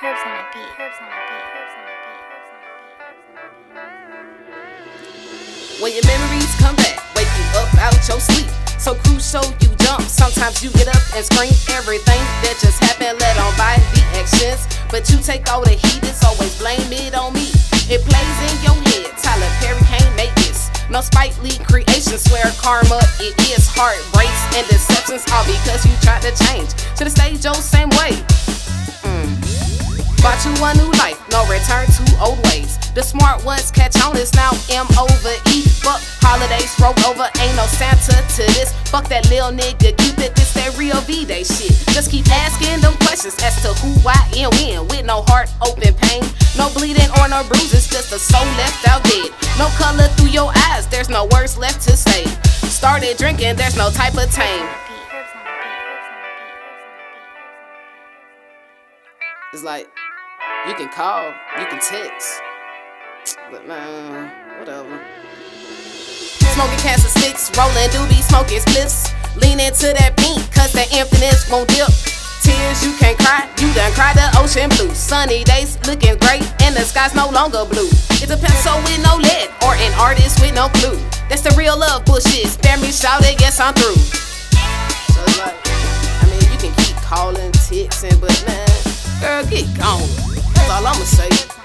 Herbs on a beat. Herbs on a beat. Herbs on a beat. When your memories come back, wake you up out your sleep. So crucial, you jump. Sometimes you get up and scream everything that just happened. Let on by the actions, but you take all the heat. It's always blame it on me. It plays in your head. Tyler Perry can't make this. No Spike Lee creation. Swear karma, it is heartbreaks and deceptions. All because you tried to change. Should've stayed your oh, same way. Bought you a new life, no return to old ways. The smart ones catch on, it's now M over E. Fuck holidays, roll over, ain't no Santa to this. Fuck that lil nigga, keep it, this that real V Day shit. Just keep asking them questions as to who, why, and when. With no heart, open pain, no bleeding or no bruises, just a soul left out dead. No color through your eyes, there's no words left to say. Started drinking, there's no type of tame. It's like you can call, you can text, but man, whatever. Smoking cans of sticks, rolling doobies, smoking spliffs. Lean into that pink, cause that emptiness won't dip. Tears you can't cry, you done cried the ocean blue. Sunny days looking great, and the sky's no longer blue. It's a pencil with no lead, or an artist with no clue. That's the real love bullshit. Spare me shouting, yes, I'm through. So like, I mean, you can keep calling, texting, but man, girl, get gone. All I'ma say.